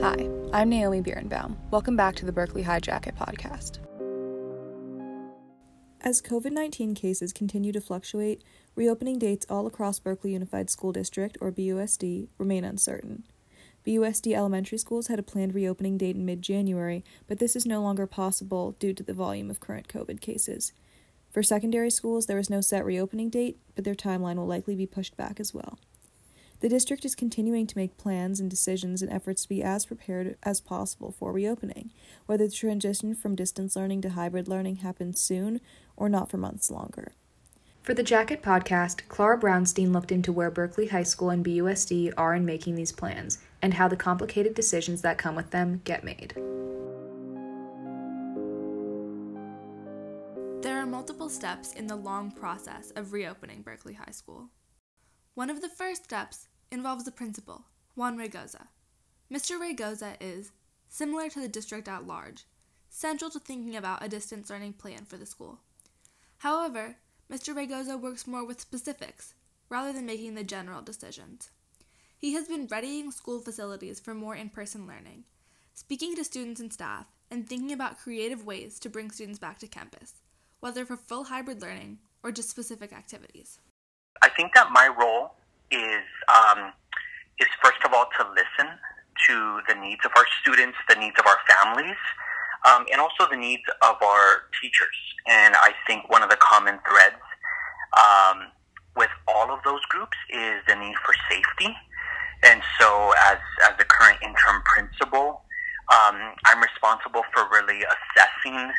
Hi, I'm Naomi Bierenbaum. Welcome back to the Berkeley High Jacket podcast. As COVID 19 cases continue to fluctuate, reopening dates all across Berkeley Unified School District, or BUSD, remain uncertain. BUSD elementary schools had a planned reopening date in mid January, but this is no longer possible due to the volume of current COVID cases. For secondary schools, there is no set reopening date, but their timeline will likely be pushed back as well. The district is continuing to make plans and decisions in efforts to be as prepared as possible for reopening, whether the transition from distance learning to hybrid learning happens soon or not for months longer. For the Jacket podcast, Clara Brownstein looked into where Berkeley High School and BUSD are in making these plans and how the complicated decisions that come with them get made. There are multiple steps in the long process of reopening Berkeley High School. One of the first steps involves the principal, Juan Raygoza. Mr. Raygoza is, similar to the district at large, central to thinking about a distance learning plan for the school. However, Mr. Raygoza works more with specifics rather than making the general decisions. He has been readying school facilities for more in person learning, speaking to students and staff, and thinking about creative ways to bring students back to campus, whether for full hybrid learning or just specific activities. I think that my role is um, is first of all to listen to the needs of our students, the needs of our families, um, and also the needs of our teachers. And I think one of the common threads um, with all of those groups is the need for safety. And so, as as the current interim principal, um, I'm responsible for really assessing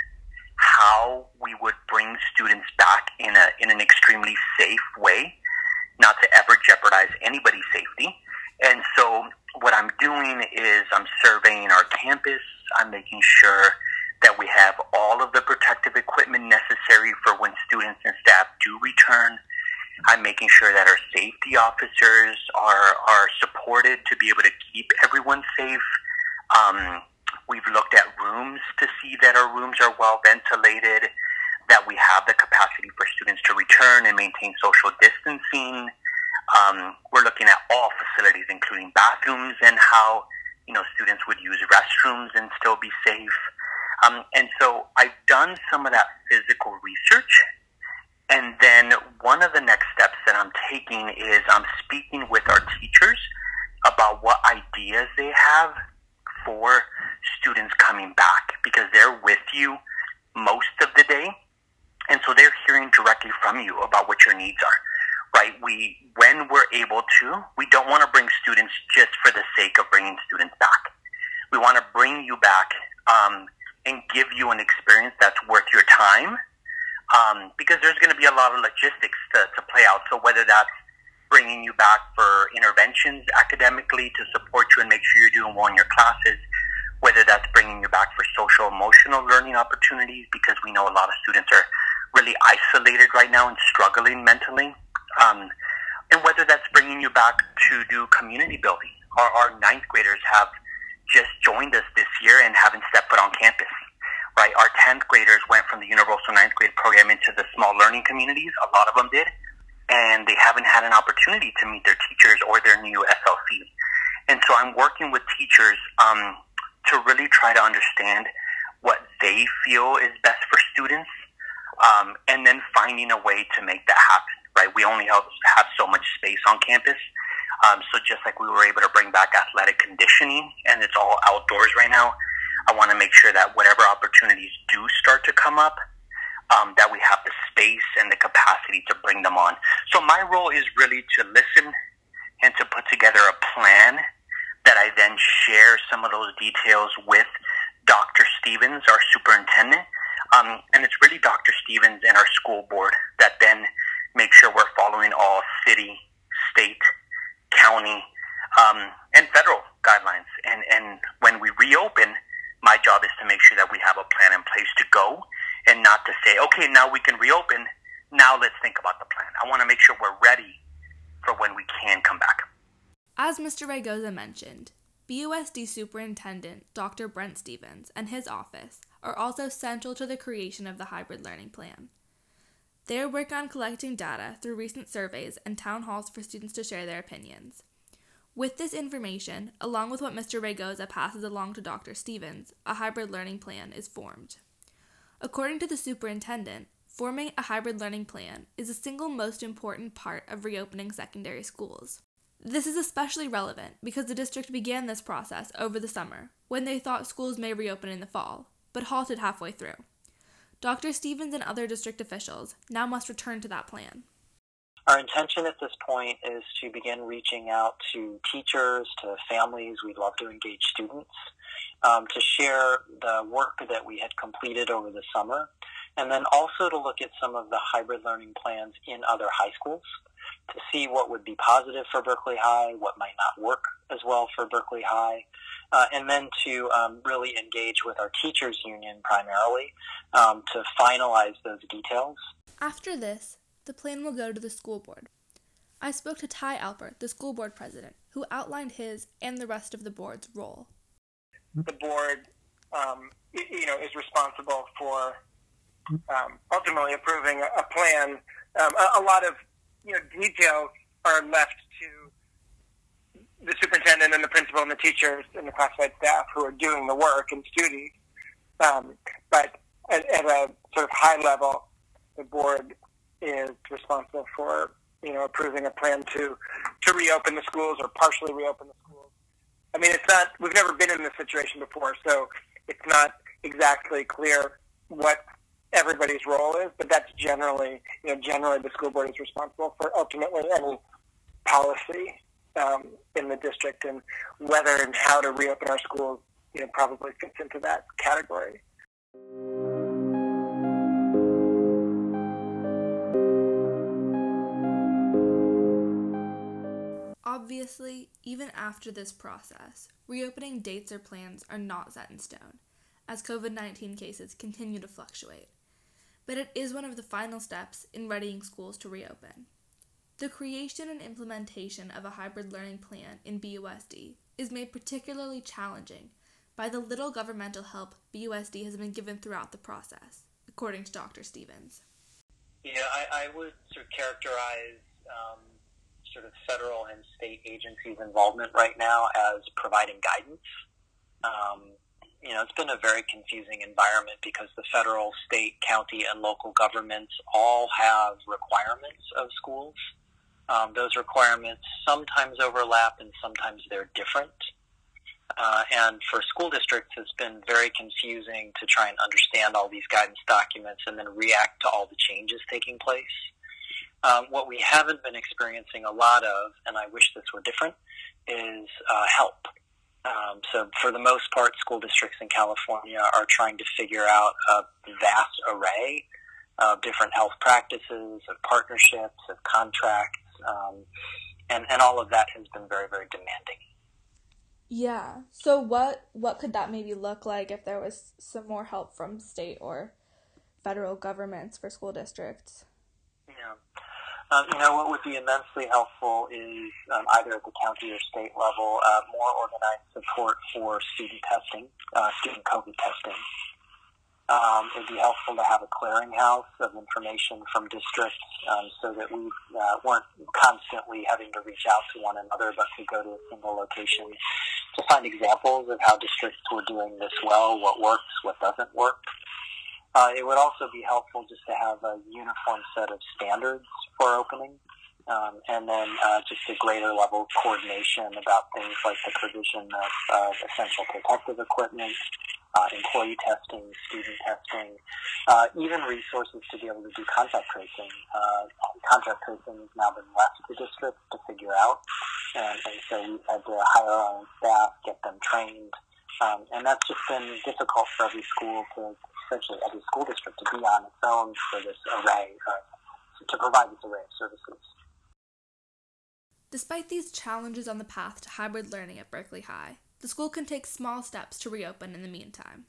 how we would bring students back in a in an extremely safe way not to ever jeopardize anybody's safety. And so what I'm doing is I'm surveying our campus. I'm making sure that we have all of the protective equipment necessary for when students and staff do return. I'm making sure that our safety officers are, are supported to be able to keep everyone safe. Um, we've looked at rooms to see that our rooms are well ventilated that we have the capacity for students to return and maintain social distancing. Um, we're looking at all facilities, including bathrooms, and how you know students would use restrooms and still be safe. Um, and so I've done some of that physical research. And then one of the next steps that I'm taking is I'm speaking with our teachers about what ideas they have for students coming back because they're with you most of the day and so they're hearing directly from you about what your needs are, right? We, when we're able to, we don't want to bring students just for the sake of bringing students back. We want to bring you back um, and give you an experience that's worth your time, um, because there's going to be a lot of logistics to, to play out. So whether that's bringing you back for interventions academically to support you and make sure you're doing well in your classes, whether that's bringing you back for social emotional learning opportunities, because we know a lot of students are really isolated right now and struggling mentally. Um, and whether that's bringing you back to do community building. Our, our ninth graders have just joined us this year and haven't stepped foot on campus. Right, our tenth graders went from the universal ninth grade program into the small learning communities. A lot of them did, and they haven't had an opportunity to meet their teachers or their new SLC. And so I'm working with teachers um, to really try to understand what they feel is best for students um, and then finding a way to make that happen. Right, we only have, have so much space on campus. Um, so just like we were able to bring back athletic conditioning, and it's all outdoors right now, I want to make sure that whatever opportunities do start to come up, um, that we have the space and the capacity to bring them on. So my role is really to listen and to put together a plan that I then share some of those details with Dr. Stephens, our superintendent, um, and it's really Dr. Stephens and our school board that then make sure we're following all city, state, county, um, and federal guidelines. And, and when we reopen, my job is to make sure that we have a plan in place to go and not to say, okay, now we can reopen. Now let's think about the plan. I want to make sure we're ready for when we can come back. As Mr. Raygoza mentioned, BUSD Superintendent Dr. Brent Stephens and his office are also central to the creation of the hybrid learning plan. Their work on collecting data through recent surveys and town halls for students to share their opinions. With this information, along with what Mr. Raygoza passes along to Dr. Stephens, a hybrid learning plan is formed. According to the superintendent, forming a hybrid learning plan is the single most important part of reopening secondary schools. This is especially relevant because the district began this process over the summer, when they thought schools may reopen in the fall, but halted halfway through. Dr. Stephens and other district officials now must return to that plan. Our intention at this point is to begin reaching out to teachers, to families. We'd love to engage students um, to share the work that we had completed over the summer, and then also to look at some of the hybrid learning plans in other high schools to see what would be positive for Berkeley High, what might not work as well for Berkeley High, uh, and then to um, really engage with our teachers union primarily um, to finalize those details. After this, the plan will go to the school board. I spoke to Ty Alper, the school board president, who outlined his and the rest of the board's role. The board, um, you know, is responsible for um, ultimately approving a, plan. Um, a, a, lot of you know details are left to the superintendent and the principal and the teachers and the classified staff who are doing the work and students. Um, but at, at a sort of high level, the board is responsible for you know approving a plan to to reopen the schools or partially reopen the schools. I mean, it's not we've never been in this situation before, so it's not exactly clear what everybody's role is, but that's generally you know generally the school board is responsible for ultimately any policy um, in the district and whether and how to reopen our schools you know probably fits into that category. Obviously, even after this process, reopening dates or plans are not set in stone, as COVID 19 cases continue to fluctuate. But it is one of the final steps in readying schools to reopen. The creation and implementation of a hybrid learning plan in BUSD is made particularly challenging by the little governmental help BUSD has been given throughout the process, according to Dr. Stephens. Yeah, I, I would sort of characterize um, sort of federal and state agencies' involvement right now as providing guidance. Um, you know, it's been a very confusing environment because the federal, state, county, and local governments all have requirements of schools. Um, those requirements sometimes overlap and sometimes they're different. Uh, and for school districts, it's been very confusing to try and understand all these guidance documents and then react to all the changes taking place. Um, what we haven't been experiencing a lot of, and I wish this were different, is uh, help. Um, so for the most part, school districts in California are trying to figure out a vast array of different health practices, of partnerships, of contracts, um, and, and all of that has been very, very demanding. Yeah. So what what could that maybe look like if there was some more help from state or federal governments for school districts? Yeah. Um, you know, what would be immensely helpful is um, either at the county or state level, uh, more organized support for student testing, uh, student COVID testing. Um, it would be helpful to have a clearinghouse of information from districts um, so that we uh, weren't constantly having to reach out to one another, but could go to a single location to find examples of how districts were doing this well, what works, what doesn't work. Uh, it would also be helpful just to have a uniform set of standards for opening, um, and then uh, just a greater level of coordination about things like the provision of uh, essential protective equipment, uh, employee testing, student testing, uh, even resources to be able to do contact tracing. Uh, contact tracing has now been left to districts to figure out, and, and so we've had to hire our own staff, get them trained, um, and that's just been difficult for every school to essentially every school district to be on its own for this array, uh, to provide this array of services. Despite these challenges on the path to hybrid learning at Berkeley High, the school can take small steps to reopen in the meantime.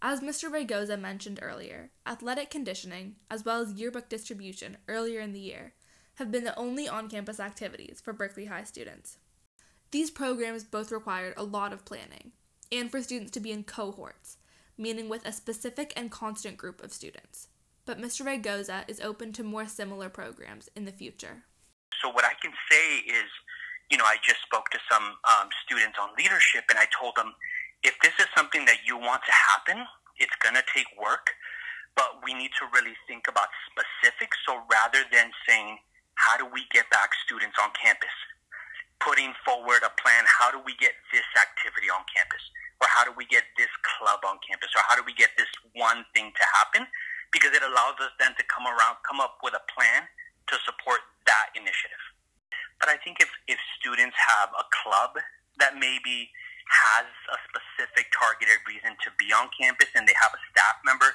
As Mr. Raygoza mentioned earlier, athletic conditioning, as well as yearbook distribution earlier in the year, have been the only on campus activities for Berkeley High students. These programs both required a lot of planning, and for students to be in cohorts, meaning with a specific and constant group of students. But Mr. Raygoza is open to more similar programs in the future. So what I can say is, you know, I just spoke to some um, students on leadership, and I told them, if this is something that you want to happen, it's going to take work, but we need to really think about specifics. So rather than saying, how do we get back students on campus? Putting forward a plan, how do we get this activity on campus? Or how do we get this on campus? Or how do we get this one thing to happen? Because it allows us then to come around, come up with a plan to support that initiative. But I think if, if students have a club that maybe has a specific targeted reason to be on campus and they have a staff member,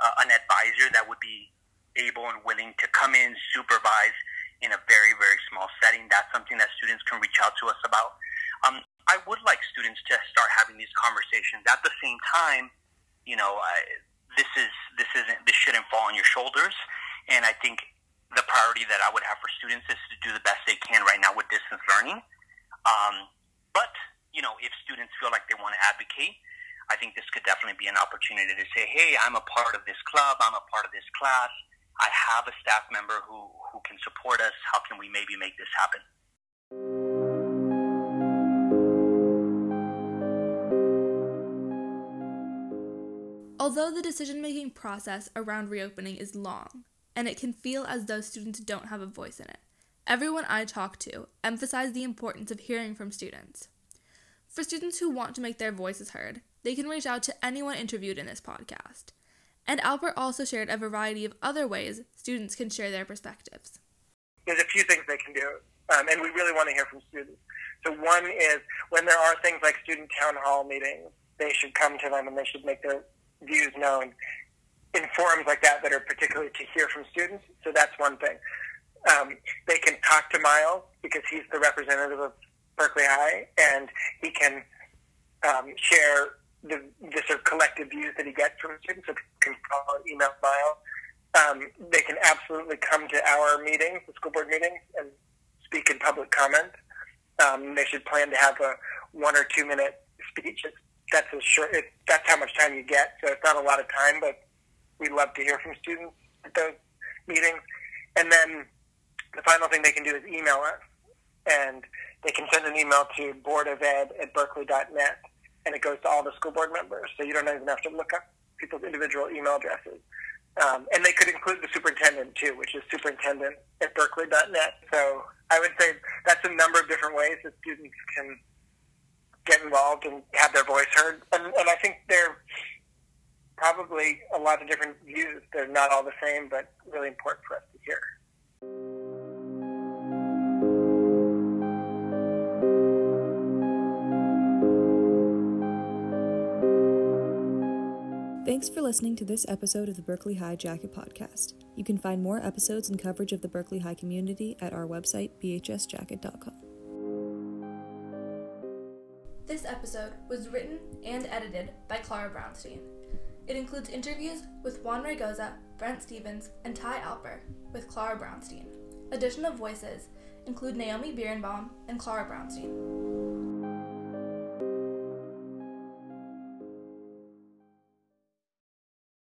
uh, an advisor that would be able and willing to come in, supervise, in a very, very small setting. That's something that students can reach out to us about. Um, I would like students to start having these conversations. At the same time, you know, I, this is this isn't this shouldn't fall on your shoulders. And I think the priority that I would have for students is to do the best they can right now with distance learning. Um, but you know, if students feel like they want to advocate, I think this could definitely be an opportunity to say, "Hey, I'm a part of this club. I'm a part of this class. I have a staff member who, who can support us. How can we maybe make this happen? Although the decision making process around reopening is long, and it can feel as though students don't have a voice in it, everyone I talk to emphasized the importance of hearing from students. For students who want to make their voices heard, they can reach out to anyone interviewed in this podcast. And Alper also shared a variety of other ways students can share their perspectives. There's a few things they can do, um, and we really want to hear from students. So one is when there are things like student town hall meetings, they should come to them and they should make their views known in forums like that that are particularly to hear from students. So that's one thing. Um, they can talk to Miles because he's the representative of Berkeley High, and he can um, share the, the sort of collective views that he gets from students. So can call or email Miles. Um, they can absolutely come to our meetings, the school board meetings, and speak in public comment. Um, they should plan to have a one or two minute speech. That's a short. It, that's how much time you get. So it's not a lot of time, but we love to hear from students at those meetings. And then the final thing they can do is email us, and they can send an email to boardofed at berkeley.net and it goes to all the school board members. So you don't even have to look up people's individual email addresses. Um, and they could include the superintendent too, which is superintendent at berkeley.net. So I would say that's a number of different ways that students can get involved and have their voice heard. And, and I think they're probably a lot of different views. They're not all the same, but really important for us to hear. Thanks for listening to this episode of the Berkeley High Jacket Podcast. You can find more episodes and coverage of the Berkeley High community at our website, bhsjacket.com. This episode was written and edited by Clara Brownstein. It includes interviews with Juan Raygoza, Brent Stephens, and Ty Alper with Clara Brownstein. Additional voices include Naomi Bierenbaum and Clara Brownstein.